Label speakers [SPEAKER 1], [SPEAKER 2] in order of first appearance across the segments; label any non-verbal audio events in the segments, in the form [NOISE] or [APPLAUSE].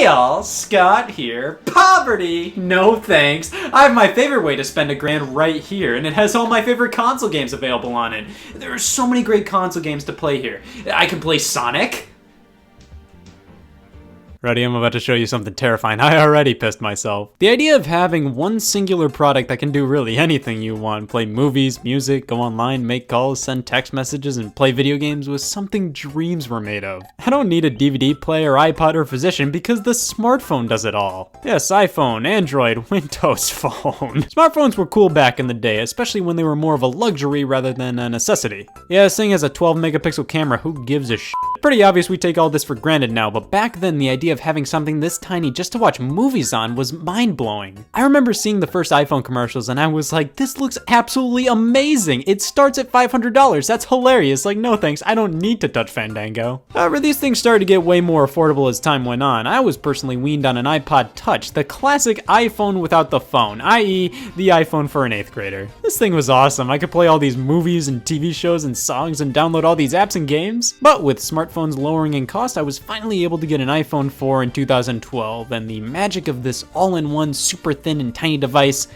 [SPEAKER 1] Hey y'all, Scott here. Poverty! No thanks. I have my favorite way to spend a grand right here, and it has all my favorite console games available on it. There are so many great console games to play here. I can play Sonic. Ready? I'm about to show you something terrifying. [LAUGHS] I already pissed myself. The idea of having one singular product that can do really anything you want play movies, music, go online, make calls, send text messages, and play video games was something dreams were made of. I don't need a DVD player, iPod, or physician because the smartphone does it all. Yes, iPhone, Android, [LAUGHS] Windows Phone. [LAUGHS] Smartphones were cool back in the day, especially when they were more of a luxury rather than a necessity. Yeah, this thing has a 12 megapixel camera, who gives a sh? Pretty obvious we take all this for granted now, but back then the idea of having something this tiny just to watch movies on was mind blowing. I remember seeing the first iPhone commercials and I was like, this looks absolutely amazing. It starts at $500. That's hilarious. Like, no thanks, I don't need to touch Fandango. However, these things started to get way more affordable as time went on. I was personally weaned on an iPod Touch, the classic iPhone without the phone, i.e., the iPhone for an eighth grader. This thing was awesome. I could play all these movies and TV shows and songs and download all these apps and games. But with smartphones lowering in cost, I was finally able to get an iPhone 4 in 2012, and the magic of this all in one super thin and tiny device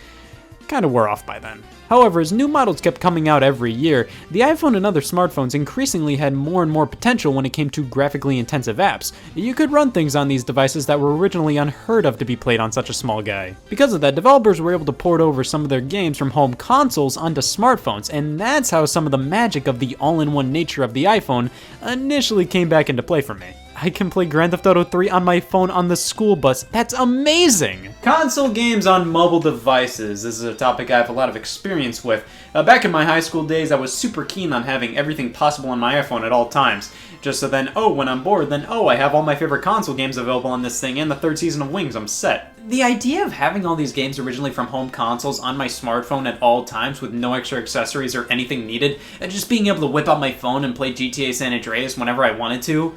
[SPEAKER 1] kind of wore off by then. However, as new models kept coming out every year, the iPhone and other smartphones increasingly had more and more potential when it came to graphically intensive apps. You could run things on these devices that were originally unheard of to be played on such a small guy. Because of that, developers were able to port over some of their games from home consoles onto smartphones, and that's how some of the magic of the all in one nature of the iPhone initially came back into play for me. I can play Grand Theft Auto 3 on my phone on the school bus. That's amazing! Console games on mobile devices. This is a topic I have a lot of experience with. Uh, back in my high school days, I was super keen on having everything possible on my iPhone at all times. Just so then, oh, when I'm bored, then oh, I have all my favorite console games available on this thing and the third season of Wings, I'm set. The idea of having all these games originally from home consoles on my smartphone at all times with no extra accessories or anything needed, and just being able to whip out my phone and play GTA San Andreas whenever I wanted to,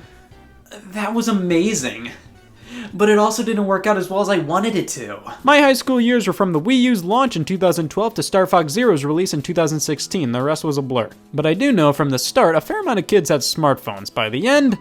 [SPEAKER 1] that was amazing. But it also didn't work out as well as I wanted it to. My high school years were from the Wii U's launch in 2012 to Star Fox Zero's release in 2016. The rest was a blur. But I do know from the start, a fair amount of kids had smartphones. By the end,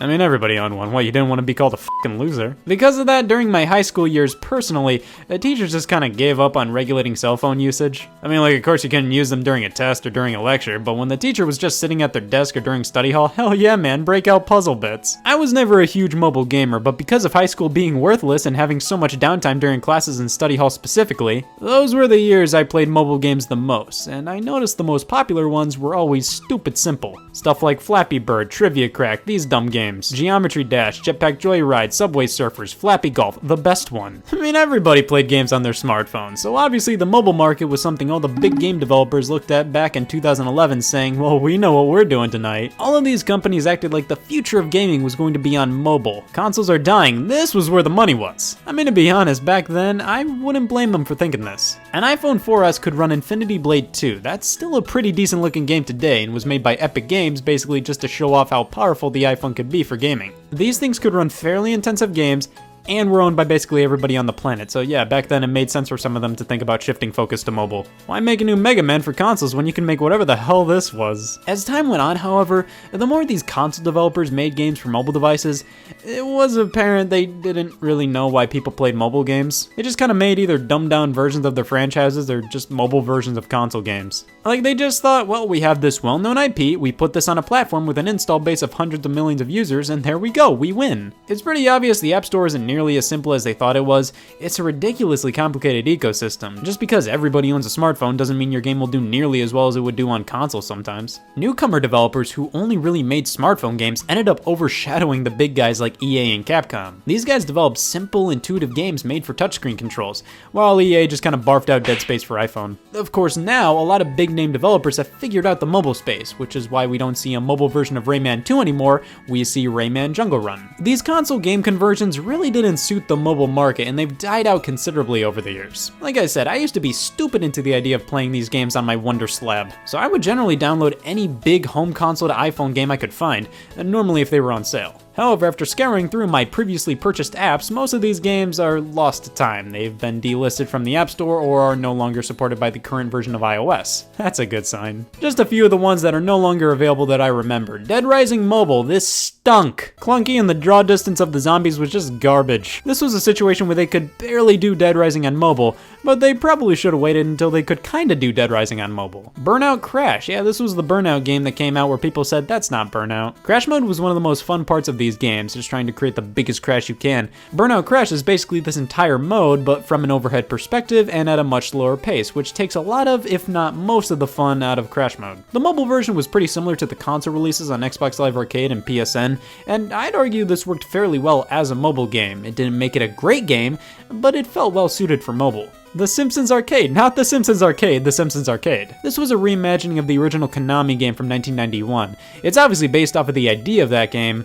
[SPEAKER 1] I mean, everybody owned one. What, you didn't want to be called a fucking loser? Because of that, during my high school years personally, the teachers just kind of gave up on regulating cell phone usage. I mean, like, of course you couldn't use them during a test or during a lecture, but when the teacher was just sitting at their desk or during study hall, hell yeah, man, break out puzzle bits. I was never a huge mobile gamer, but because of high school being worthless and having so much downtime during classes and study hall specifically, those were the years I played mobile games the most, and I noticed the most popular ones were always stupid simple. Stuff like Flappy Bird, Trivia Crack, these dumb games games Geometry Dash, Jetpack Joyride, Subway Surfers, Flappy Golf, the best one. [LAUGHS] I mean, everybody played games on their smartphones, so obviously the mobile market was something all the big game developers looked at back in 2011 saying, well, we know what we're doing tonight. All of these companies acted like the future of gaming was going to be on mobile. Consoles are dying, this was where the money was. I mean, to be honest, back then, I wouldn't blame them for thinking this. An iPhone 4S could run Infinity Blade 2. That's still a pretty decent looking game today and was made by Epic Games basically just to show off how powerful the iPhone could be for gaming. These things could run fairly intensive games and were owned by basically everybody on the planet. So yeah, back then it made sense for some of them to think about shifting focus to mobile. Why make a new Mega Man for consoles when you can make whatever the hell this was? As time went on, however, the more these console developers made games for mobile devices, it was apparent they didn't really know why people played mobile games. They just kind of made either dumbed down versions of their franchises or just mobile versions of console games. Like they just thought, well, we have this well-known IP, we put this on a platform with an install base of hundreds of millions of users, and there we go, we win. It's pretty obvious the App Store isn't nearly nearly as simple as they thought it was, it's a ridiculously complicated ecosystem. Just because everybody owns a smartphone doesn't mean your game will do nearly as well as it would do on console sometimes. Newcomer developers who only really made smartphone games ended up overshadowing the big guys like EA and Capcom. These guys developed simple, intuitive games made for touchscreen controls, while EA just kind of barfed out Dead Space for iPhone. Of course, now a lot of big name developers have figured out the mobile space, which is why we don't see a mobile version of Rayman 2 anymore, we see Rayman Jungle Run. These console game conversions really didn't suit the mobile market, and they've died out considerably over the years. Like I said, I used to be stupid into the idea of playing these games on my Wonder Slab, so I would generally download any big home console to iPhone game I could find, and normally if they were on sale. However, after scouring through my previously purchased apps, most of these games are lost to time. They've been delisted from the App Store or are no longer supported by the current version of iOS. [LAUGHS] That's a good sign. Just a few of the ones that are no longer available that I remember. Dead Rising Mobile, this stunk. Clunky and the draw distance of the zombies was just garbage. This was a situation where they could barely do Dead Rising on mobile, but they probably should have waited until they could kinda do Dead Rising on mobile. Burnout Crash, yeah, this was the Burnout game that came out where people said that's not Burnout. Crash mode was one of the most fun parts of these games, just trying to create the biggest crash you can. Burnout Crash is basically this entire mode, but from an overhead perspective and at a much slower pace, which takes a lot of, if not most of the fun out of Crash mode. The mobile version was pretty similar to the console releases on Xbox Live Arcade and PSN, and I'd argue this worked fairly well as a mobile game. It didn't make it a great game, but it felt well suited for mobile. The Simpsons Arcade, not The Simpsons Arcade, The Simpsons Arcade. This was a reimagining of the original Konami game from 1991. It's obviously based off of the idea of that game,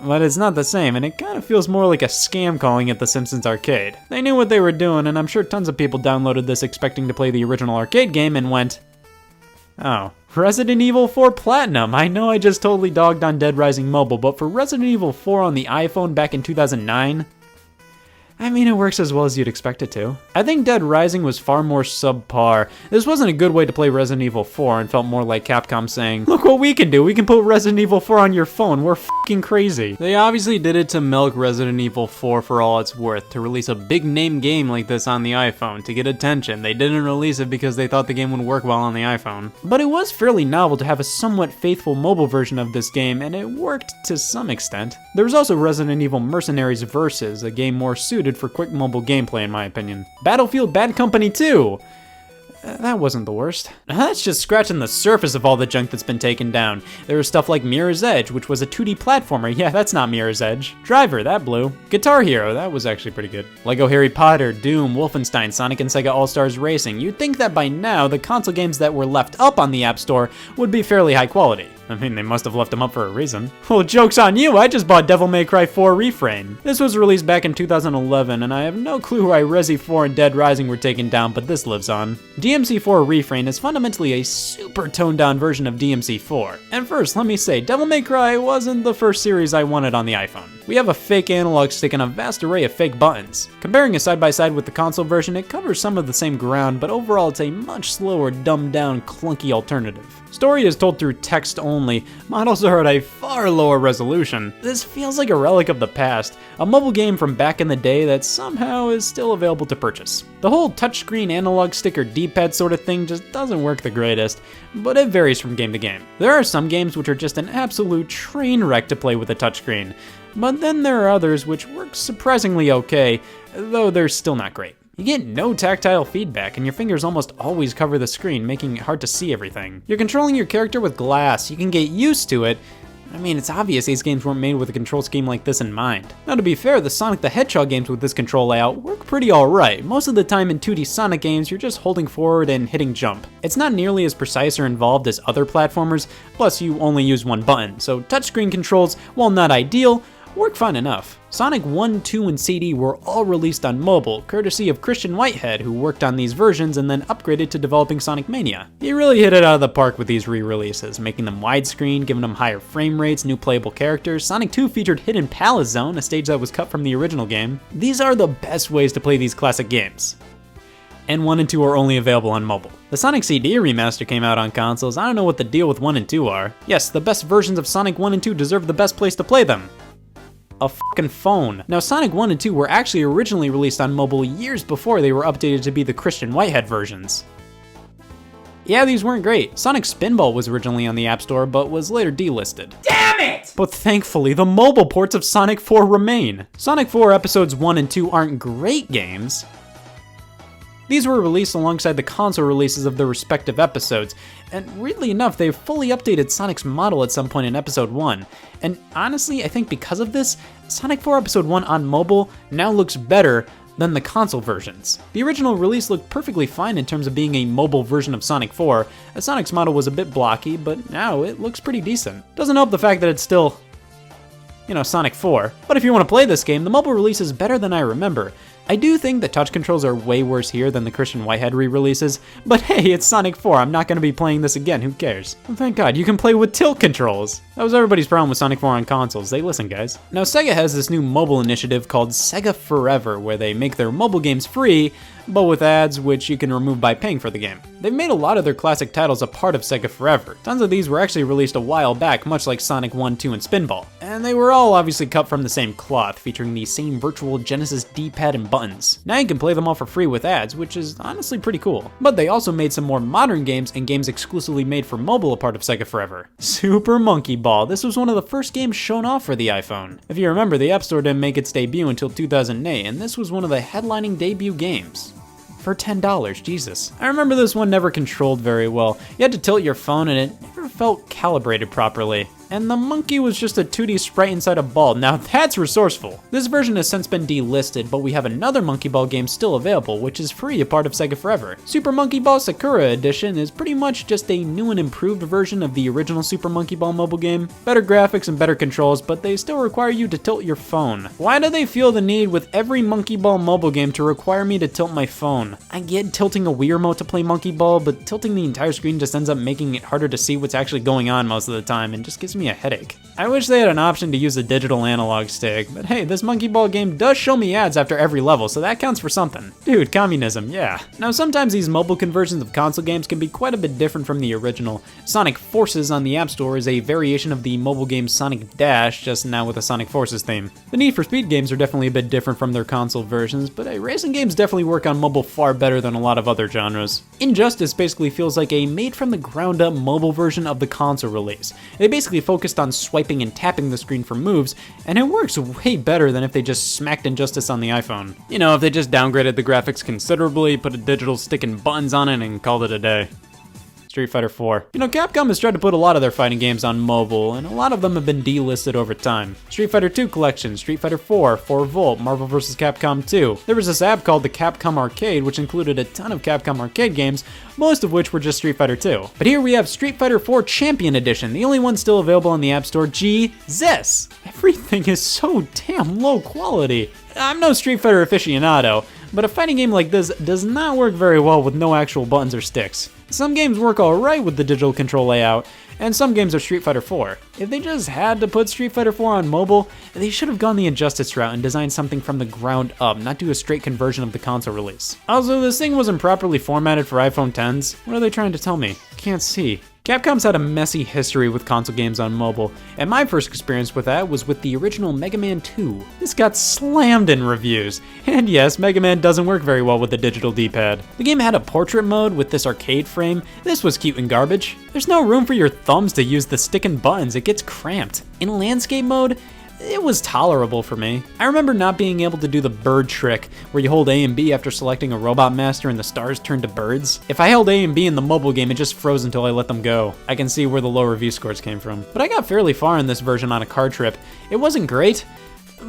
[SPEAKER 1] but it's not the same, and it kind of feels more like a scam calling it The Simpsons Arcade. They knew what they were doing, and I'm sure tons of people downloaded this expecting to play the original arcade game and went, Oh. Resident Evil 4 Platinum. I know I just totally dogged on Dead Rising Mobile, but for Resident Evil 4 on the iPhone back in 2009, I mean, it works as well as you'd expect it to. I think Dead Rising was far more subpar. This wasn't a good way to play Resident Evil 4 and felt more like Capcom saying, Look what we can do, we can put Resident Evil 4 on your phone, we're fucking crazy. They obviously did it to milk Resident Evil 4 for all it's worth, to release a big name game like this on the iPhone, to get attention. They didn't release it because they thought the game would work well on the iPhone. But it was fairly novel to have a somewhat faithful mobile version of this game, and it worked to some extent. There was also Resident Evil Mercenaries Versus, a game more suited for quick mobile gameplay in my opinion. Battlefield Bad Company 2! Uh, that wasn't the worst. [LAUGHS] That's just scratching the surface of all the junk that's been taken down. There was stuff like Mirror's Edge, which was a 2D platformer. [LAUGHS] Yeah, that's not Mirror's Edge. Driver, that blew. Guitar Hero, that was actually pretty good. Lego Harry Potter, Doom, Wolfenstein, Sonic and Sega All-Stars Racing. You'd think that by now, the console games that were left up on the App Store would be fairly high quality. I mean, they must have left them up for a reason. Well, joke's on you, I just bought Devil May Cry 4 Refrain. This was released back in 2011, and I have no clue why Resi 4 and Dead Rising were taken down, but this lives on. DMC4 Refrain is fundamentally a super toned down version of DMC4. And first, let me say, Devil May Cry wasn't the first series I wanted on the iPhone. We have a fake analog stick and a vast array of fake buttons. Comparing it side by side with the console version, it covers some of the same ground, but overall it's a much slower, dumbed down, clunky alternative. Story is told through text only, models are at a far lower resolution. This feels like a relic of the past, a mobile game from back in the day that somehow is still available to purchase. The whole touchscreen analog stick or D-pad sort of thing just doesn't work the greatest, but it varies from game to game. There are some games which are just an absolute train wreck to play with a touchscreen, but then there are others which work surprisingly okay, though they're still not great. You get no tactile feedback, and your fingers almost always cover the screen, making it hard to see everything. You're controlling your character with glass, you can get used to it, I mean, it's obvious these games weren't made with a control scheme like this in mind. Now to be fair, the Sonic the Hedgehog games with this control layout work pretty alright. Most of the time in 2D Sonic games, you're just holding forward and hitting jump. It's not nearly as precise or involved as other platformers, plus you only use one button, so touchscreen controls, while not ideal, work fine enough. Sonic 1, 2, and CD were all released on mobile, courtesy of Christian Whitehead, who worked on these versions and then upgraded to developing Sonic Mania. He really hit it out of the park with these re-releases, making them widescreen, giving them higher frame rates, new playable characters. Sonic 2 featured Hidden Palace Zone, a stage that was cut from the original game. These are the best ways to play these classic games and 1 and 2 are only available on mobile. The Sonic CD remaster came out on consoles, I don't know what the deal with 1 and 2 are. Yes, the best versions of Sonic 1 and 2 deserve the best place to play them a fucking phone. Now, Sonic 1 and 2 were actually originally released on mobile years before they were updated to be the Christian Whitehead versions. Yeah, these weren't great. Sonic Spinball was originally on the App Store, but was later delisted.
[SPEAKER 2] Damn it!
[SPEAKER 1] But thankfully, the mobile ports of Sonic 4 remain. Sonic 4 Episodes 1 and 2 aren't great games, these were released alongside the console releases of the respective episodes, and weirdly enough, they fully updated Sonic's model at some point in Episode 1. And honestly, I think because of this, Sonic 4 Episode 1 on mobile now looks better than the console versions. The original release looked perfectly fine in terms of being a mobile version of Sonic 4, as Sonic's model was a bit blocky, but now it looks pretty decent. Doesn't help the fact that it's still you know, Sonic 4. But if you want to play this game, the mobile release is better than I remember. I do think the touch controls are way worse here than the Christian Whitehead re-releases, but hey, it's Sonic 4, I'm not to be playing this again, who cares? Thank god, you can play with tilt controls! That was everybody's problem with Sonic 4 on consoles. They listen, guys. Now, Sega has this new mobile initiative called Sega Forever, where they make their mobile games free, but with ads, which you can remove by paying for the game. They've made a lot of their classic titles a part of Sega Forever. Tons of these were actually released a while back, much like Sonic 1, 2, and Spinball. And they were all obviously cut from the same cloth, featuring the same virtual Genesis D-pad and buttons. Now you can play them all for free with ads, which is honestly pretty cool. But they also made some more modern games and games exclusively made for mobile a part of Sega Forever. [LAUGHS] Super Monkey This was one of the first games shown off for the iPhone. If you remember, the App Store didn't make its debut until 2008, and this was one of the headlining debut games for $10, Jesus. I remember this one never controlled very well. You had to tilt your phone and it never felt calibrated properly and the monkey was just a 2D sprite inside a ball. Now that's resourceful. This version has since been delisted, but we have another Monkey Ball game still available, which is free, a part of Sega Forever. Super Monkey Ball Sakura Edition is pretty much just a new and improved version of the original Super Monkey Ball mobile game. Better graphics and better controls, but they still require you to tilt your phone. Why do they feel the need with every Monkey Ball mobile game to require me to tilt my phone? I get tilting a Wii remote to play Monkey Ball, but tilting the entire screen just ends up making it harder to see what's actually going on most of the time and just gives me a headache. I wish they had an option to use a digital analog stick, but hey, this Monkey Ball game does show me ads after every level, so that counts for something. Dude, communism, yeah. Now sometimes these mobile conversions of console games can be quite a bit different from the original. Sonic Forces on the App Store is a variation of the mobile game Sonic Dash, just now with a Sonic Forces theme. The Need for Speed games are definitely a bit different from their console versions, but hey, racing games definitely work on mobile far better than a lot of other genres. Injustice basically feels like a made from the ground up mobile version of the console release. They basically focused on swiping and tapping the screen for moves, and it works way better than if they just smacked Injustice on the iPhone. You know, if they just downgraded the graphics considerably, put a digital stick and buttons on it, and called it a day. Street Fighter 4. You know, Capcom has tried to put a lot of their fighting games on mobile, and a lot of them have been delisted over time. Street Fighter 2 Collection, Street Fighter 4, 4 Volt, Marvel vs. Capcom 2. There was this app called the Capcom Arcade, which included a ton of Capcom Arcade games, most of which were just Street Fighter 2. But here we have Street Fighter 4 Champion Edition, the only one still available in the App Store. Jesus! Everything is so damn low quality. I'm no Street Fighter aficionado, but a fighting game like this does not work very well with no actual buttons or sticks. Some games work alright with the digital control layout, and some games are Street Fighter 4. If they just had to put Street Fighter 4 on mobile, they should have gone the Injustice route and designed something from the ground up, not do a straight conversion of the console release. Also, this thing wasn't properly formatted for iPhone 10s. What are they trying to tell me? Can't see. Capcom's had a messy history with console games on mobile, and my first experience with that was with the original Mega Man 2. This got slammed in reviews, [LAUGHS] and yes, Mega Man doesn't work very well with the digital D-pad. The game had a portrait mode with this arcade frame, this was cute and garbage. There's no room for your thumbs to use the stick and buttons, it gets cramped. In landscape mode, it was tolerable for me. I remember not being able to do the bird trick, where you hold A and B after selecting a robot master and the stars turn to birds. If I held A and B in the mobile game, it just froze until I let them go. I can see where the low review scores came from. But I got fairly far in this version on a car trip. It wasn't great,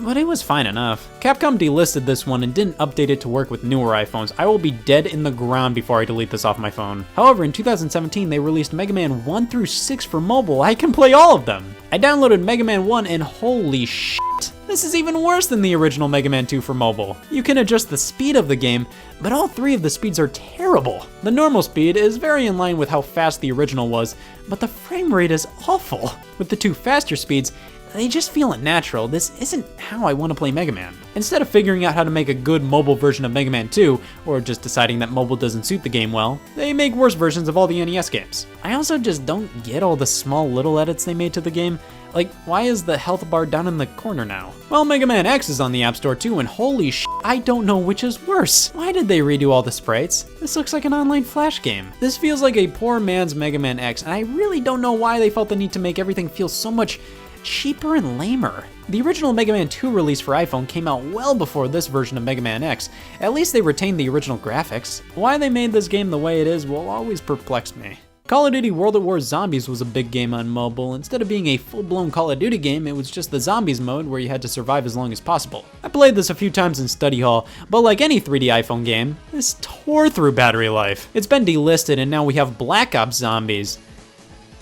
[SPEAKER 1] but it was fine enough. Capcom delisted this one and didn't update it to work with newer iPhones. I will be dead in the ground before I delete this off my phone. However, in 2017, they released Mega Man 1 through 6 for mobile. I can play all of them. I downloaded Mega Man 1 and holy shit. This is even worse than the original Mega Man 2 for mobile. You can adjust the speed of the game, but all three of the speeds are terrible. The normal speed is very in line with how fast the original was, but the frame rate is awful. With the two faster speeds, they just feel unnatural. This isn't how I want to play Mega Man. Instead of figuring out how to make a good mobile version of Mega Man 2, or just deciding that mobile doesn't suit the game well, they make worse versions of all the NES games. I also just don't get all the small little edits they made to the game. Like, why is the health bar down in the corner now? Well, Mega Man X is on the App Store too, and holy sh! I don't know which is worse. Why did they redo all the sprites? This looks like an online Flash game. This feels like a poor man's Mega Man X, and I really don't know why they felt the need to make everything feel so much cheaper and lamer. The original Mega Man 2 release for iPhone came out well before this version of Mega Man X. At least they retained the original graphics. Why they made this game the way it is will always perplex me. Call of Duty World at War Zombies was a big game on mobile. Instead of being a full-blown Call of Duty game, it was just the Zombies mode where you had to survive as long as possible. I played this a few times in study hall, but like any 3D iPhone game, this tore through battery life. It's been delisted and now we have Black Ops Zombies.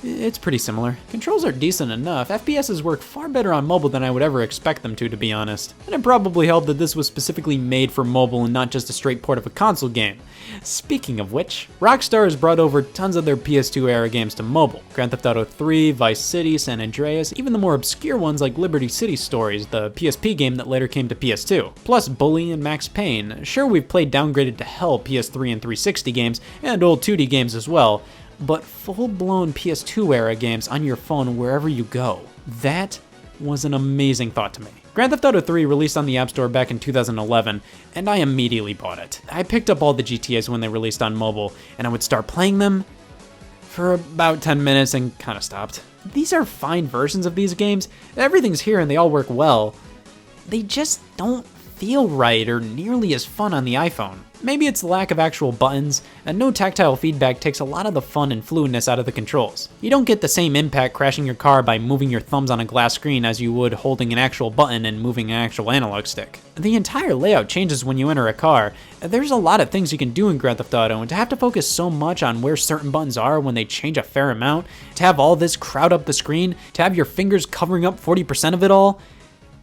[SPEAKER 1] It's pretty similar. Controls are decent enough. FPSs work far better on mobile than I would ever expect them to, to be honest. And it probably helped that this was specifically made for mobile and not just a straight port of a console game. Speaking of which, Rockstar has brought over tons of their PS2 era games to mobile. Grand Theft Auto 3, Vice City, San Andreas, even the more obscure ones like Liberty City Stories, the PSP game that later came to PS2. Plus Bully and Max Payne. Sure, we've played downgraded to hell PS3 and 360 games, and old 2D games as well, but full blown PS2 era games on your phone wherever you go. That was an amazing thought to me. Grand Theft Auto 3 released on the App Store back in 2011, and I immediately bought it. I picked up all the GTAs when they released on mobile, and I would start playing them for about 10 minutes and kind of stopped. These are fine versions of these games, everything's here and they all work well. They just don't feel right or nearly as fun on the iPhone. Maybe it's the lack of actual buttons, and no tactile feedback takes a lot of the fun and fluidness out of the controls. You don't get the same impact crashing your car by moving your thumbs on a glass screen as you would holding an actual button and moving an actual analog stick. The entire layout changes when you enter a car. There's a lot of things you can do in Grand Theft Auto, and to have to focus so much on where certain buttons are when they change a fair amount, to have all this crowd up the screen, to have your fingers covering up 40% of it all,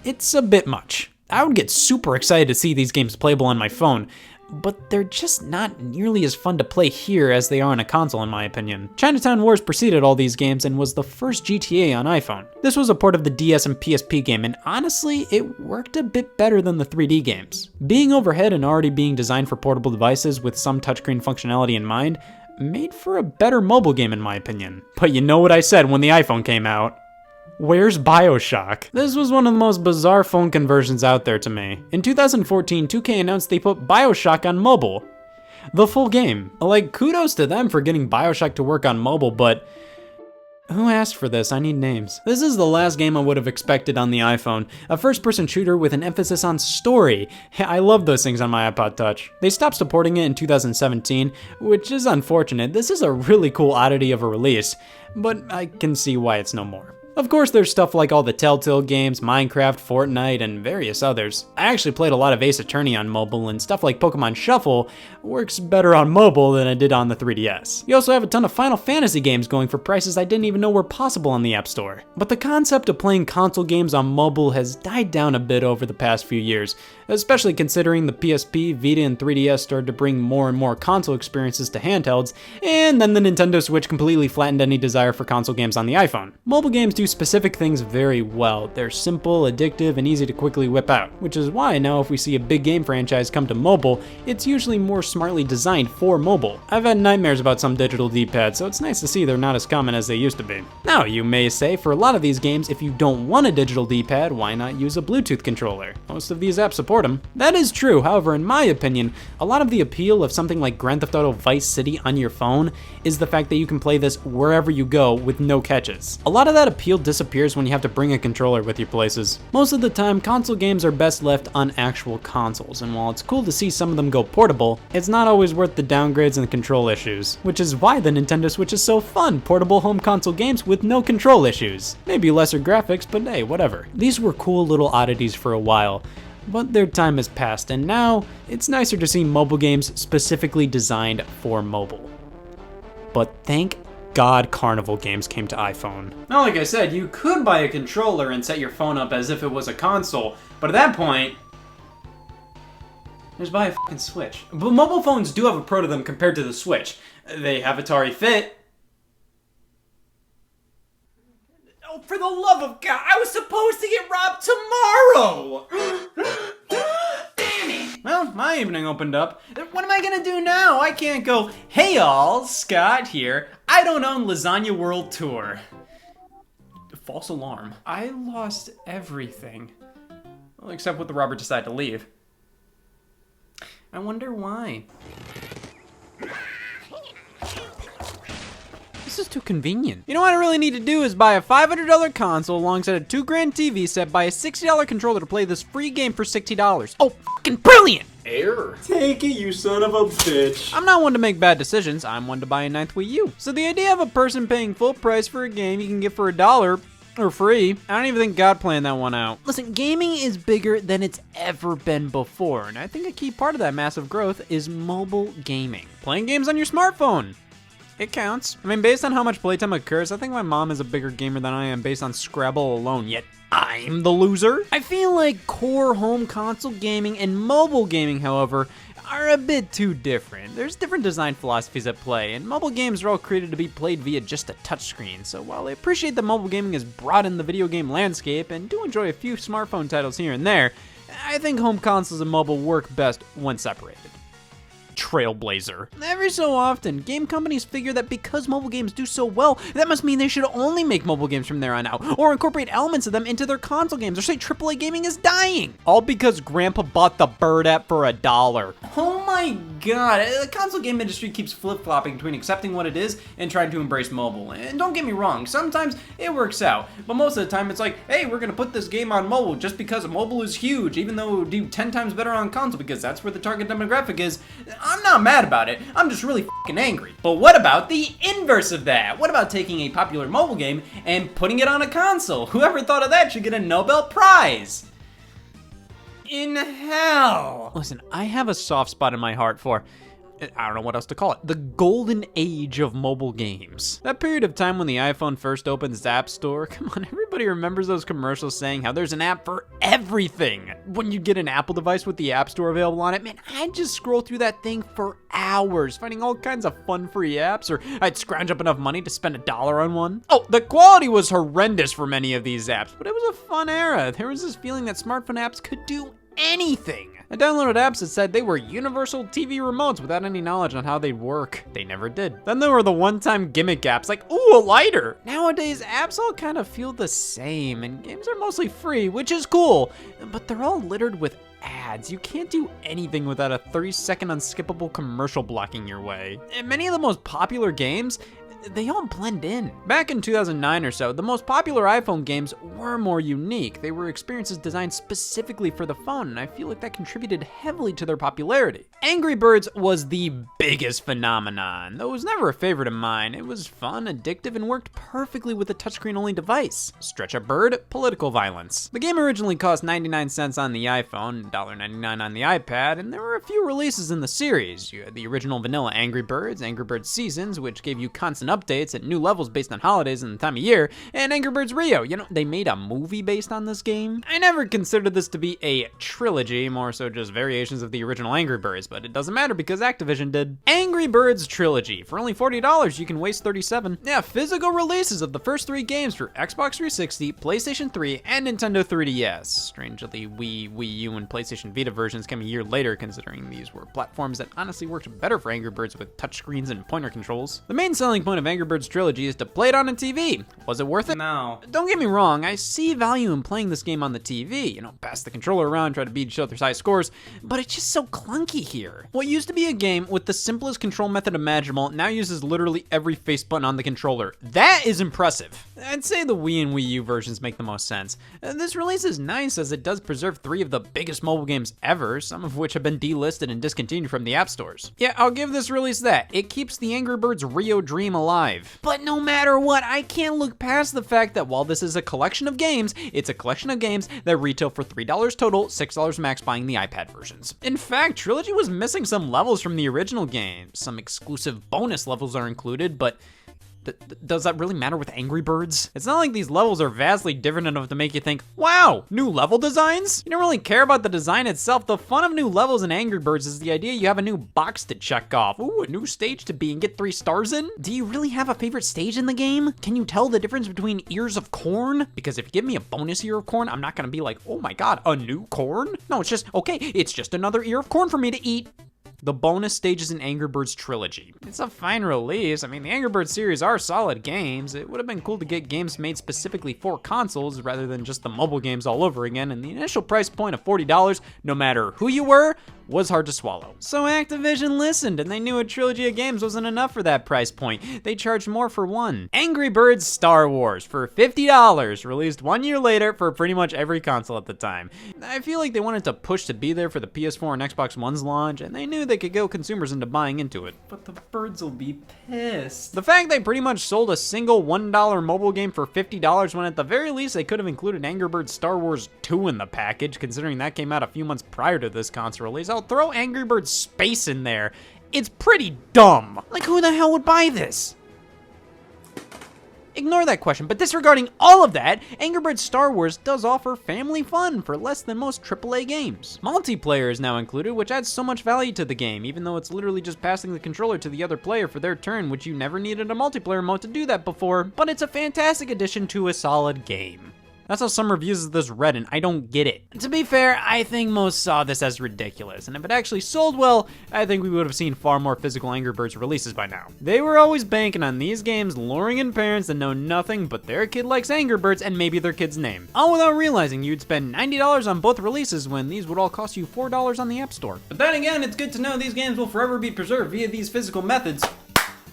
[SPEAKER 1] it's a bit much. I would get super excited to see these games playable on my phone, but they're just not nearly as fun to play here as they are on a console in my opinion. Chinatown Wars preceded all these games and was the first GTA on iPhone. This was a port of the DS and PSP game and honestly, it worked a bit better than the 3D games. Being overhead and already being designed for portable devices with some touchscreen functionality in mind, made for a better mobile game in my opinion. But you know what I said when the iPhone came out. Where's Bioshock? This was one of the most bizarre phone conversions out there to me. In 2014, 2K announced they put Bioshock on mobile. The full game. Like, kudos to them for getting Bioshock to work on mobile, but who asked for this? I need names. This is the last game I would have expected on the iPhone. A first person shooter with an emphasis on story. I love those things on my iPod Touch. They stopped supporting it in 2017, which is unfortunate. This is a really cool oddity of a release, but I can see why it's no more. Of course, there's stuff like all the Telltale games, Minecraft, Fortnite, and various others. I actually played a lot of Ace Attorney on mobile, and stuff like Pokemon Shuffle works better on mobile than it did on the 3DS. You also have a ton of Final Fantasy games going for prices I didn't even know were possible on the App Store. But the concept of playing console games on mobile has died down a bit over the past few years, especially considering the PSP, Vita, and 3DS started to bring more and more console experiences to handhelds, and then the Nintendo Switch completely flattened any desire for console games on the iPhone. Mobile games do specific things very well. They're simple, addictive, and easy to quickly whip out, which is why now if we see a big game franchise come to mobile, it's usually more smartly designed for mobile. I've had nightmares about some digital D-pads, so it's nice to see they're not as common as they used to be. Now, you may say, for a lot of these games, if you don't want a digital D-pad, why not use a Bluetooth controller? Most of these apps support them. That is true, however, in my opinion, a lot of the appeal of something like Grand Theft Auto Vice City on your phone is the fact that you can play this wherever you go with no catches. A lot of that appeal disappears when you have to bring a controller with you places. Most of the time, console games are best left on actual consoles, and while it's cool to see some of them go portable, it's not always worth the downgrades and control issues, which is why the Nintendo Switch is so fun, portable home console games with no control issues. Maybe lesser graphics, but hey, whatever. These were cool little oddities for a while, but their time has passed, and now it's nicer to see mobile games specifically designed for mobile. But thank God Carnival games came to iPhone. Now, like I said, you could buy a controller and set your phone up as if it was a console, but at that point, just buy a fucking Switch. But mobile phones do have a pro to them compared to the Switch. They have Atari Fit. Oh, for the love of God, I was supposed to get robbed tomorrow! [GASPS] [LAUGHS] My evening opened up. What am I gonna do now? I can't go, hey all, Scott here. I don't own Lasagna World Tour. False alarm. I lost everything. Well, except what the robber decided to leave. I wonder why. This is too convenient. You know what I really need to do is buy a $500 console alongside a 2 grand TV set, buy a $60 controller to play this free game for $60. Oh, fucking brilliant!
[SPEAKER 2] Air. Take it, you son of a bitch.
[SPEAKER 1] I'm not one to make bad decisions, I'm one to buy a ninth Wii U. So the idea of a person paying full price for a game you can get for a dollar or free. I don't even think God planned that one out. Listen, gaming is bigger than it's ever been before, and I think a key part of that massive growth is mobile gaming. Playing games on your smartphone. It counts. I mean, based on how much playtime occurs, I think my mom is a bigger gamer than I am based on Scrabble alone, yet I'm the loser. I feel like core home console gaming and mobile gaming, however, are a bit too different. There's different design philosophies at play, and mobile games are all created to be played via just a touchscreen. So while I appreciate that mobile gaming has broadened the video game landscape and do enjoy a few smartphone titles here and there, I think home consoles and mobile work best when separated trailblazer. Every so often, game companies figure that because mobile games do so well, that must mean they should only make mobile games from there on out, or incorporate elements of them into their console games, or say AAA gaming is dying. All because Grandpa bought the Bird app for a dollar.
[SPEAKER 3] Oh my god, uh, the console game industry keeps flip flopping between accepting what it is and trying to embrace mobile. And don't get me wrong, sometimes it works out, but most of the time it's like, hey, we're gonna put this game on mobile just because mobile is huge, even though it would do 10 times better on console because that's where the target demographic is. I'm not mad about it, I'm just really fucking angry. But what about the inverse of that? What about taking a popular mobile game and putting it on a console? Whoever thought of that should get a Nobel Prize! In hell!
[SPEAKER 1] Listen, I have a soft spot in my heart for. I don't know what else to call it. The golden age of mobile games. That period of time when the iPhone first opened its App Store. [LAUGHS] Come on, everybody remembers those commercials saying how there's an app for everything. When you get an Apple device with the App Store available on it, man, I'd just scroll through that thing for hours, finding all kinds of fun free apps, or I'd scrounge up enough money to spend a dollar on one. Oh, the quality was horrendous for many of these apps, but it was a fun era. There was this feeling that smartphone apps could do anything. I downloaded apps that said they were universal TV remotes without any knowledge on how they'd work. They never did. Then there were the one-time gimmick apps like, ooh, a lighter. Nowadays, apps all kind of feel the same, and games are mostly free, which is cool, but they're all littered with ads. You can't do anything without a 30 second unskippable commercial blocking your way. And many of the most popular games they all blend in. Back in 2009 or so, the most popular iPhone games were more unique. They were experiences designed specifically for the phone, and I feel like that contributed heavily to their popularity. Angry Birds was the biggest phenomenon, though it was never a favorite of mine. It was fun, addictive, and worked perfectly with a touchscreen only device. Stretch a bird, political violence. The game originally cost 99 cents on the iPhone, $1.99 on the iPad, and there were a few releases in the series. You had the original vanilla Angry Birds, Angry Birds Seasons, which gave you constant updates at new levels based on holidays and the time of year, and Angry Birds Rio. You know, they made a movie based on this game. I never considered this to be a trilogy, more so just variations of the original Angry Birds, but it doesn't matter because Activision did. Angry Birds Trilogy. For only $40, you can waste 37. Yeah, physical releases of the first three games for Xbox 360, PlayStation 3, and Nintendo 3DS. Strangely, Wii, Wii U, and PlayStation Vita versions came a year later, considering these were platforms that honestly worked better for Angry Birds with touchscreens and pointer controls. The main selling point of Angry Birds Trilogy is to play it on a TV. Was it worth it?
[SPEAKER 3] No.
[SPEAKER 1] Don't get me wrong, I see value in playing this game on the TV. You know, pass the controller around, try to beat each other's high scores, but it's just so clunky here. What used to be a game with the simplest control method imaginable now uses literally every face button on the controller. That is impressive. I'd say the Wii and Wii U versions make the most sense. Uh, This release is nice as it does preserve three of the biggest mobile games ever, some of which have been delisted and discontinued from the app stores. Yeah, I'll give this release that. It keeps the Angry Birds Rio dream alive. But no matter what, I can't look past the fact that while this is a collection of games, it's a collection of games that retail for $3 total, $6 max buying the iPad versions. In fact, Trilogy was missing some levels from the original game. Some exclusive bonus levels are included, but Th- does that really matter with Angry Birds? It's not like these levels are vastly different enough to make you think, wow, new level designs? You don't really care about the design itself. The fun of new levels in Angry Birds is the idea you have a new box to check off. Ooh, a new stage to be and get three stars in? Do you really have a favorite stage in the game? Can you tell the difference between ears of corn? Because if you give me a bonus ear of corn, I'm not gonna be like, oh my god, a new corn? No, it's just, okay, it's just another ear of corn for me to eat the bonus stages in Angry Birds Trilogy. It's a fine release. I mean, the Angry Birds series are solid games. It would have been cool to get games made specifically for consoles rather than just the mobile games all over again, and the initial price point of $40, no matter who you were, was hard to swallow. So Activision listened, and they knew a trilogy of games wasn't enough for that price point. They charged more for one. Angry Birds Star Wars for $50, released one year later for pretty much every console at the time. I feel like they wanted to push to be there for the PS4 and Xbox One's launch, and they knew they could go consumers into buying into it.
[SPEAKER 3] But the birds will be pissed.
[SPEAKER 1] The fact they pretty much sold a single $1 mobile game for $50 when at the very least they could have included Angry Birds Star Wars 2 in the package, considering that came out a few months prior to this console release. I'll throw Angry Birds Space in there It's pretty dumb. Like, who the hell would buy this? Ignore that question, but disregarding all of that, Angry Birds Star Wars does offer family fun for less than most AAA games. Multiplayer is now included, which adds so much value to the game, even though it's literally just passing the controller to the other player for their turn, which you never needed a multiplayer mode to do that before, but it's a fantastic addition to a solid game. That's how some reviews of this read, and I don't get it. To be fair, I think most saw this as ridiculous, and if it actually sold well, I think we would have seen far more physical Angry Birds releases by now. They were always banking on these games luring in parents that know nothing but their kid likes Angry Birds and maybe their kid's name. All without realizing you'd spend $90 on both releases when these would all cost you $4 on the App Store.
[SPEAKER 3] But then again, it's good to know these games will forever be preserved via these physical methods.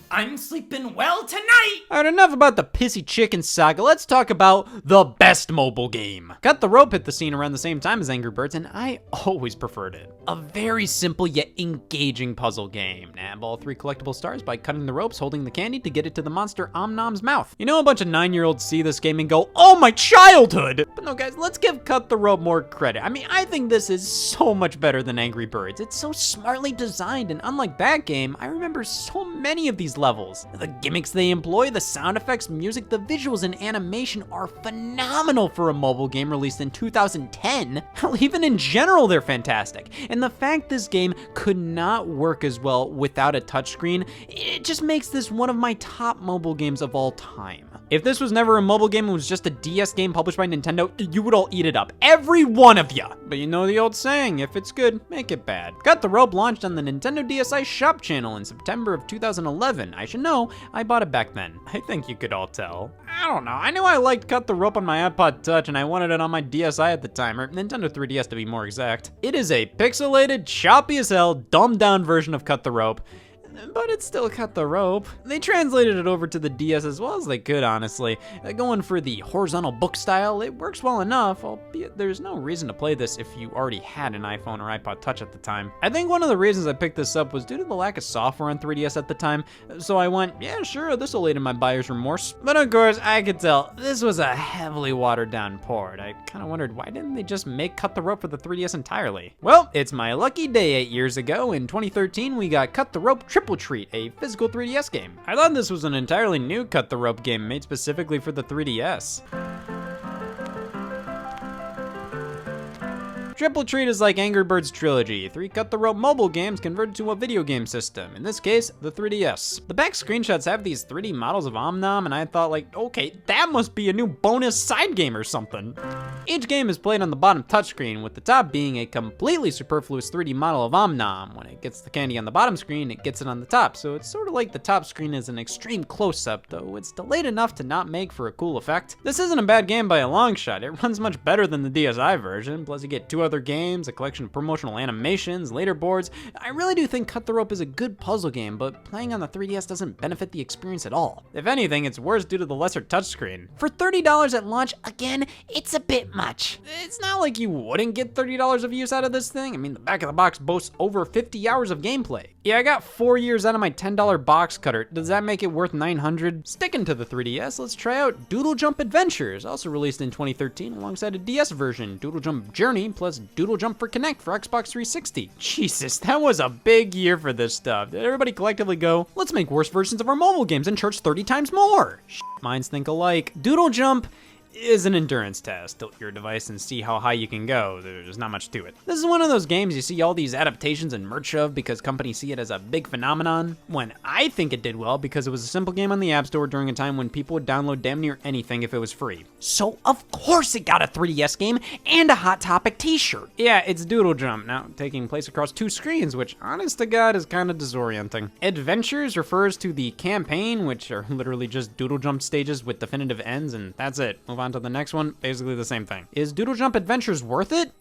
[SPEAKER 3] I'm sleeping well tonight!
[SPEAKER 1] Alright, enough about the pissy chicken saga. Let's talk about the best mobile game. Cut the Rope hit the scene around the same time as Angry Birds, and I [LAUGHS] always preferred it. A very simple yet engaging puzzle game. Nab all three collectible stars by cutting the ropes, holding the candy to get it to the monster Omnom's mouth. You know, a bunch of nine year olds see this game and go, Oh, my childhood! But no, guys, let's give Cut the Rope more credit. I mean, I think this is so much better than Angry Birds. It's so smartly designed, and unlike that game, I remember so many of these levels. The gimmicks they employ, the sound effects, music, the visuals, and animation are phenomenal for a mobile game released in 2010. [LAUGHS] Hell, even in general, they're fantastic. And the fact this game could not work as well without a touchscreen, it just makes this one of my top mobile games of all time. If this was never a mobile game, it was just a DS game published by Nintendo, you would all eat it up. Every one of ya! But you know the old saying, if it's good, make it bad. Cut the Rope launched on the Nintendo DSi shop channel in September of 2011. I should know, I bought it back then. I think you could all tell. I don't know, I knew I liked Cut the Rope on my iPod Touch and I wanted it on my DSi at the time, or Nintendo 3DS to be more exact. It is a pixelated, choppy as hell, dumbed down version of Cut the Rope but it still cut the rope. They translated it over to the DS as well as they could, honestly. Uh, going for the horizontal book style, it works well enough, albeit there's no reason to play this if you already had an iPhone or iPod Touch at the time. I think one of the reasons I picked this up was due to the lack of software on 3DS at the time, so I went, yeah, sure, this'll aid in my buyer's remorse. But of course, I could tell this was a heavily watered down port. I kind of wondered why didn't they just make Cut the Rope for the 3DS entirely? Well, it's my lucky day eight years ago. In 2013, we got Cut the Rope Triple Treat, a physical 3DS game. I thought this was an entirely new Cut the Rope game made specifically for the 3DS. Triple Treat is like Angry Birds Trilogy, three cut the rope mobile games converted to a video game system, in this case, the 3DS. The back screenshots have these 3D models of Omnom, and I thought like, okay, that must be a new bonus side game or something. Each game is played on the bottom touchscreen, with the top being a completely superfluous 3D model of Omnom. When it gets the candy on the bottom screen, it gets it on the top, so it's sort of like the top screen is an extreme close-up, though it's delayed enough to not make for a cool effect. This isn't a bad game by a long shot, it runs much better than the DSi version, plus you get two other games, a collection of promotional animations, leaderboards. I really do think Cut the Rope is a good puzzle game, but playing on the 3DS doesn't benefit the experience at all. If anything, it's worse due to the lesser touchscreen. For $30 at launch, again, it's a bit much. It's not like you wouldn't get $30 of use out of this thing. I mean, the back of the box boasts over 50 hours of gameplay. Yeah, I got four years out of my $10 box cutter. Does that make it worth 900? Sticking to the 3DS, let's try out Doodle Jump Adventures, also released in 2013 alongside a DS version, Doodle Jump Journey plus Doodle Jump for Kinect for Xbox 360. Jesus, that was a big year for this stuff. Did everybody collectively go, let's make worse versions of our mobile games and charge 30 times more? Shh, minds think alike. Doodle Jump is an endurance test. Tilt your device and see how high you can go. There's not much to it. This is one of those games you see all these adaptations and merch of because companies see it as a big phenomenon. When I think it did well because it was a simple game on the App Store during a time when people would download damn near anything if it was free. So of course it got a 3DS game and a Hot Topic t-shirt. Yeah, it's Doodle Jump, now taking place across two screens, which honest to god is kind of disorienting. Adventures refers to the campaign, which are literally just Doodle Jump stages with definitive ends, and that's it. Move on to the next one, basically the same thing. Is Doodle Jump Adventures worth it?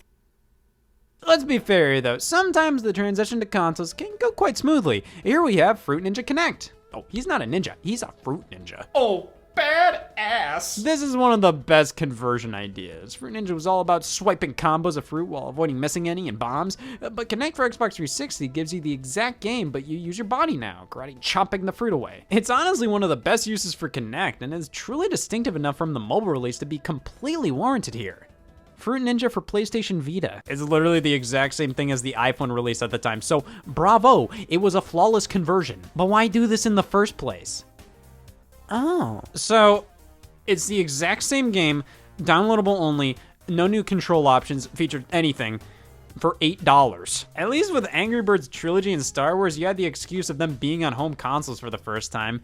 [SPEAKER 1] Let's be fair though, sometimes the transition to consoles can go quite smoothly. Here we have Fruit Ninja Kinect. Oh, he's not a ninja, he's a fruit ninja.
[SPEAKER 3] Oh, badass!
[SPEAKER 1] This is one of the best conversion ideas. Fruit Ninja was all about swiping combos of fruit while avoiding missing any and bombs, uh, but Kinect for Xbox 360 gives you the exact game, but you use your body now, karate chopping the fruit away. It's honestly one of the best uses for Kinect, and is truly distinctive enough from the mobile release to be completely warranted here. Fruit Ninja for PlayStation Vita. It's literally the exact same thing as the iPhone release at the time, so bravo, it was a flawless conversion. But why do this in the first place? Oh. So, it's the exact same game, downloadable only, no new control options, featured anything, for $8. At least with Angry Birds Trilogy and Star Wars, you had the excuse of them being on home consoles for the first time.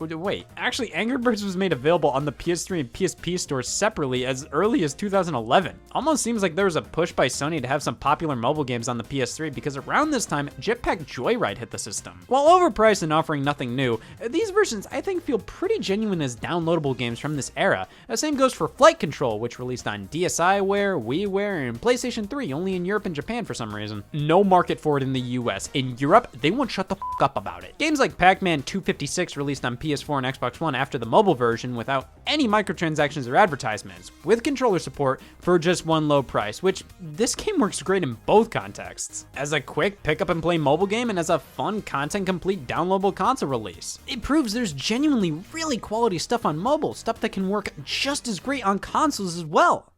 [SPEAKER 1] Wait, actually, Angry Birds was made available on the PS3 and PSP stores separately as early as 2011. Almost seems like there was a push by Sony to have some popular mobile games on the PS3 because around this time, Jetpack Joyride hit the system. While overpriced and offering nothing new, these versions I think feel pretty genuine as downloadable games from this era. The same goes for Flight Control, which released on DSiWare, WiiWare, and PlayStation 3 only in Europe and Japan for some reason. No market for it in the US. In Europe, they won't shut the f up about it. Games like Pac-Man 256 released on PS PS4 and Xbox One after the mobile version without any microtransactions or advertisements, with controller support for just one low price, which this game works great in both contexts. As a quick pick up and play mobile game and as a fun content complete downloadable console release. It proves there's genuinely really quality stuff on mobile, stuff that can work just as great on consoles as well.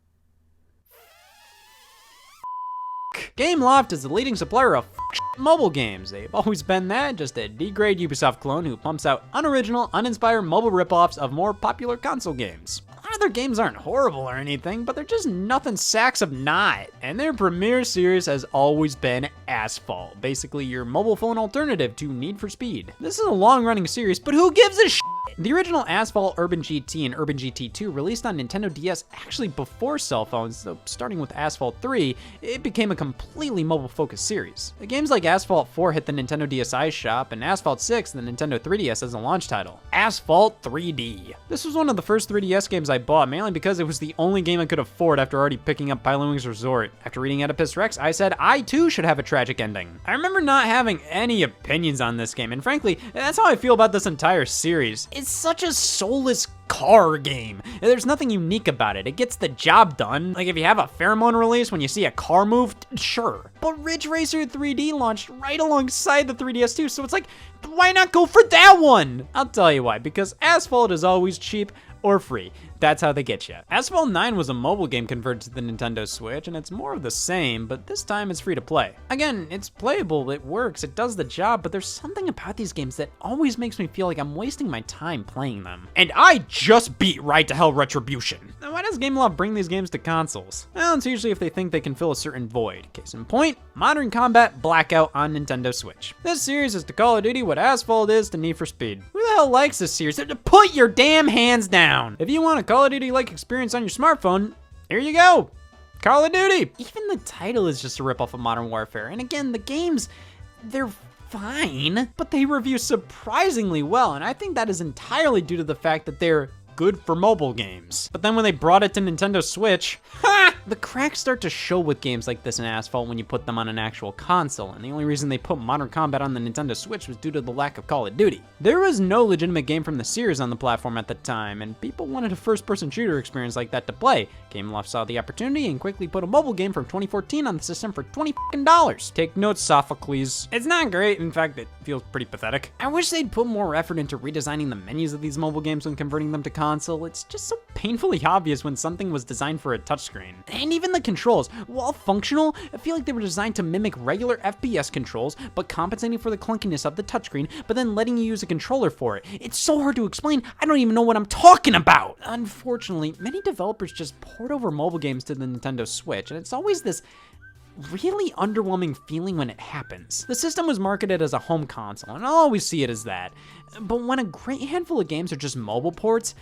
[SPEAKER 1] Gameloft is the leading supplier of [LAUGHS] mobile games. They've always been that, just a D-grade Ubisoft clone who pumps out unoriginal, uninspired mobile ripoffs of more popular console games. A lot of their games aren't horrible or anything, but they're just nothing sacks of not. And their premier series has always been Asphalt, basically your mobile phone alternative to Need for Speed. This is a long-running series, but who gives a sh the original Asphalt Urban GT and Urban GT2 released on Nintendo DS actually before cell phones, so starting with Asphalt 3, it became a completely mobile-focused series. Games like Asphalt 4 hit the Nintendo DSi shop, and Asphalt 6 the Nintendo 3DS as a launch title. Asphalt 3D. This was one of the first 3DS games I bought, mainly because it was the only game I could afford after already picking up Pilotwings Resort. After reading Oedipus Rex, I said I too should have a tragic ending. I remember not having any opinions on this game, and frankly, that's how I feel about this entire series. It's such a soulless car game. There's nothing unique about it. It gets the job done. Like if you have a pheromone release when you see a car move, sure. But Ridge Racer 3D launched right alongside the 3DS too, so it's like, why not go for that one? I'll tell you why, because Asphalt is always cheap or free. That's how they get you. Asphalt 9 was a mobile game converted to the Nintendo Switch, and it's more of the same, but this time it's free to play. Again, it's playable, it works, it does the job, but there's something about these games that always makes me feel like I'm wasting my time playing them. And I just beat Ride to Hell Retribution. Now, why does Gameloft bring these games to consoles? Well, it's usually if they think they can fill a certain void. Case in point, Modern Combat Blackout on Nintendo Switch. This series is to Call of Duty what Asphalt is to Need for Speed. Who the hell likes this series? Put your damn hands down! If you want a Call of Duty like experience on your smartphone, here you go. Call of Duty. Even the title is just a ripoff of Modern Warfare. And again, the games, they're fine, but they review surprisingly well. And I think that is entirely due to the fact that they're good for mobile games. But then when they brought it to Nintendo Switch, ha! The cracks start to show with games like this in Asphalt when you put them on an actual console, and the only reason they put Modern Combat on the Nintendo Switch was due to the lack of Call of Duty. There was no legitimate game from the series on the platform at the time, and people wanted a first-person shooter experience like that to play. Gameloft saw the opportunity and quickly put a mobile game from 2014 on the system for 20 dollars. Take notes, Sophocles. It's not great, in fact, it feels pretty pathetic. I wish they'd put more effort into redesigning the menus of these mobile games when converting them to console. It's just so painfully [LAUGHS] obvious when something was designed for a touchscreen. And even the controls, while functional, I feel like they were designed to mimic regular FPS controls, but compensating for the clunkiness of the touchscreen, but then letting you use a controller for it. It's so hard to explain, I don't even know what I'm talking about! Unfortunately, many developers just port over mobile games to the Nintendo Switch, and it's always this really underwhelming feeling when it happens. The system was marketed as a home console, and I'll always see it as that. But when a great handful of games are just mobile ports,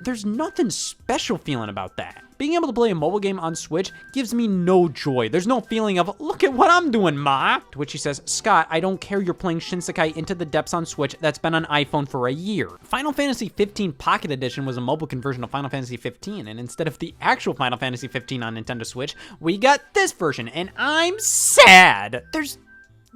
[SPEAKER 1] there's nothing special feeling about that. Being able to play a mobile game on Switch gives me no joy. There's no feeling of, look at what I'm doing, ma. To which he says, Scott, I don't care you're playing Shinsekai Into the Depths on Switch that's been on iPhone for a year. Final Fantasy 15 Pocket Edition was a mobile conversion of Final Fantasy 15, and instead of the actual Final Fantasy 15 on Nintendo Switch, we got this version, and I'm sad. There's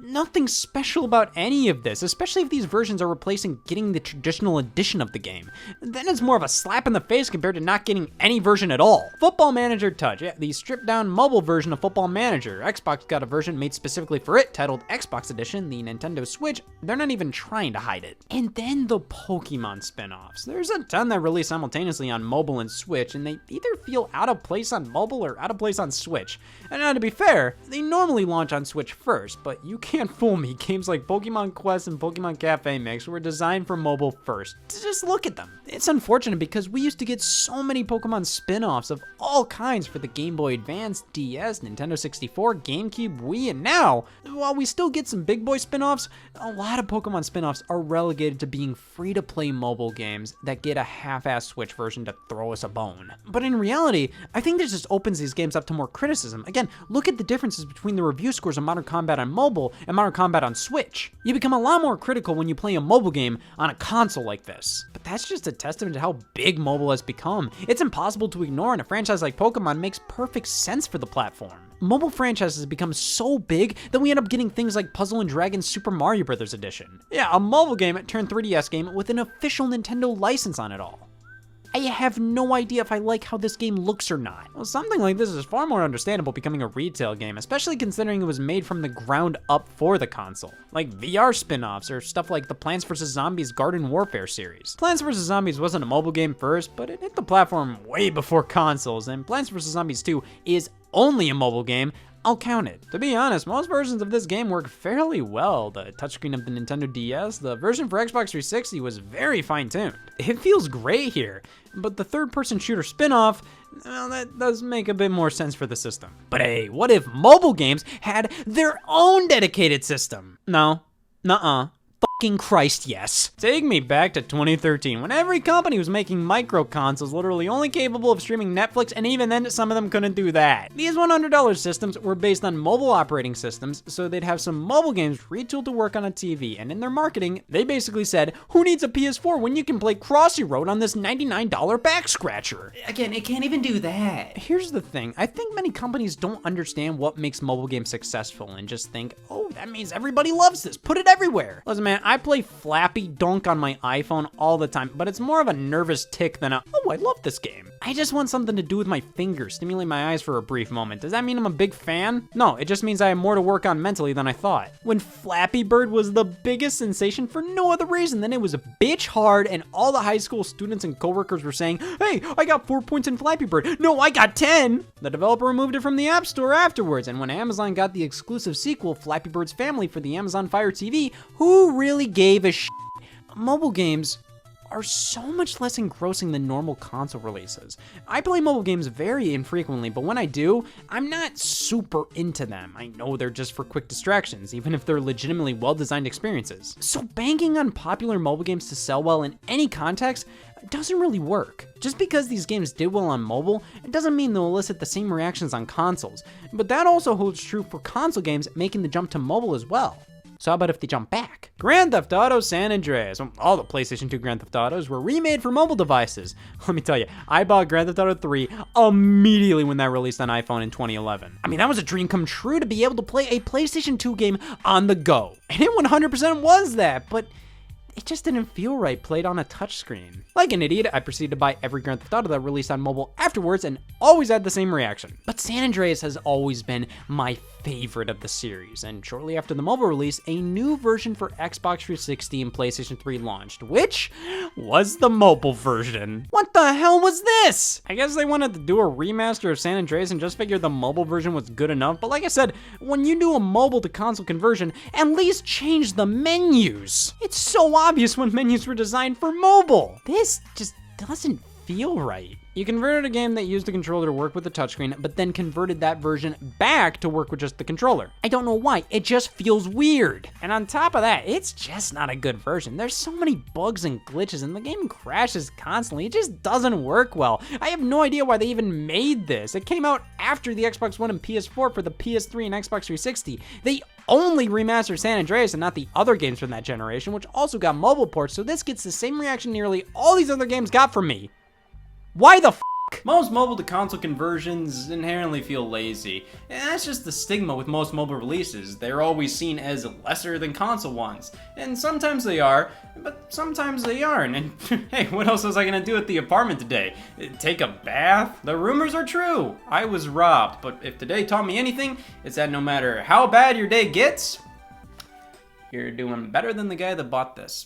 [SPEAKER 1] nothing special about any of this, especially if these versions are replacing getting the traditional edition of the game. Then it's more of a slap in the face compared to not getting any version at all. Football Manager Touch, yeah, the stripped down mobile version of Football Manager. Xbox got a version made specifically for it titled Xbox Edition, the Nintendo Switch. They're not even trying to hide it. And then the Pokemon spin offs. There's a ton that release simultaneously on mobile and Switch, and they either feel out of place on mobile or out of place on Switch. And now, to be fair, they normally launch on Switch first, but you can't fool me. Games like Pokemon Quest and Pokemon Cafe Mix were designed for mobile first. Just look at them. It's unfortunate because we used to get so many Pokemon spin offs of all kinds for the Game Boy Advance, DS, Nintendo 64, GameCube, Wii, and now, while we still get some big boy spin offs, a lot of Pokemon spin offs are relegated to being free to play mobile games that get a half ass Switch version to throw us a bone. But in reality, I think this just opens these games up to more criticism. Again, look at the differences between the review scores of Modern Combat on mobile and Modern Combat on Switch. You become a lot more critical when you play a mobile game on a console like this. But that's just a testament to how big mobile has become. It's impossible to ignore, and a franchise like Pokemon makes perfect sense for the platform. Mobile franchises have become so big that we end up getting things like Puzzle and Dragons Super Mario Bros. Edition. Yeah, a mobile game turned 3DS game with an official Nintendo license on it all. I have no idea if I like how this game looks or not. Well, something like this is far more understandable becoming a retail game, especially considering it was made from the ground up for the console. Like VR spin offs or stuff like the Plants vs. Zombies Garden Warfare series. Plants vs. Zombies wasn't a mobile game first, but it hit the platform way before consoles, and Plants vs. Zombies 2 is only a mobile game, I'll count it. To be honest, most versions of this game work fairly well. The touchscreen of the Nintendo DS, the version for Xbox 360 was very fine tuned. It feels great here, but the third person shooter spin off, well, that does make a bit more sense for the system. But hey, what if mobile games had their own dedicated system? No, nuh uh fucking Christ, yes. Take me back to 2013 when every company was making micro consoles literally only capable of streaming Netflix, and even then, some of them couldn't do that. These $100 systems were based on mobile operating systems, so they'd have some mobile games retooled to work on a TV, and in their marketing, they basically said, Who needs a PS4 when you can play Crossy Road on this $99 back scratcher?
[SPEAKER 3] Again, it can't even do that.
[SPEAKER 1] Here's the thing I think many companies don't understand what makes mobile games successful and just think, oh, that means everybody loves this. Put it everywhere. Listen, man, I play Flappy Dunk on my iPhone all the time, but it's more of a nervous tick than a, oh, I love this game. I just want something to do with my fingers, stimulate my eyes for a brief moment. Does that mean I'm a big fan? No, it just means I have more to work on mentally than I thought. When Flappy Bird was the biggest sensation for no other reason than it was a bitch hard and all the high school students and coworkers were saying, hey, I got four points in Flappy Bird. No, I got 10. The developer removed it from the App Store afterwards, and when Amazon got the exclusive sequel, Flappy Birds Family, for the Amazon Fire TV, who really gave a sh? Mobile games are so much less engrossing than normal console releases. I play mobile games very infrequently, but when I do, I'm not super into them. I know they're just for quick distractions, even if they're legitimately well designed experiences. So, banking on popular mobile games to sell well in any context doesn't really work. Just because these games did well on mobile, it doesn't mean they'll elicit the same reactions on consoles. But that also holds true for console games making the jump to mobile as well. So how about if they jump back? Grand Theft Auto San Andreas. All the PlayStation 2 Grand Theft Autos were remade for mobile devices. [LAUGHS] Let me tell you, I bought Grand Theft Auto 3 immediately when that released on iPhone in 2011. I mean, that was a dream come true to be able to play a PlayStation 2 game on the go. And it 100% was that, but it just didn't feel right played on a touchscreen. Like an idiot, I proceeded to buy every Grand Theft Auto that released on mobile afterwards and always had the same reaction. But San Andreas has always been my favorite of the series, and shortly after the mobile release, a new version for Xbox 360 and PlayStation 3 launched, which was the mobile version. What the hell was this? I guess they wanted to do a remaster of San Andreas and just figured the mobile version was good enough, but like I said, when you do a mobile to console conversion, at least change the menus. It's so obvious when menus were designed for mobile. This just doesn't feel right. You converted a game that used the controller to work with the touchscreen, but then converted that version back to work with just the controller. I don't know why, it just feels weird. And on top of that, it's just not a good version. There's so many bugs and glitches, and the game crashes constantly. It just doesn't work well. I have no idea why they even made this. It came out after the Xbox One and PS4 for the PS3 and Xbox 360. They only remastered San Andreas and not the other games from that generation, which also got mobile ports, so this gets the same reaction nearly all these other games got from me. Why the f?
[SPEAKER 3] Most mobile to console conversions inherently feel lazy, and that's just the stigma with most mobile releases. They're always seen as lesser than console ones, and sometimes they are, but sometimes they aren't. And [LAUGHS] hey, what else was I gonna do at the apartment today? Take a bath? The rumors are true. I was robbed, but if today taught me anything, it's that no matter how bad your day gets, you're doing better than the guy that bought this.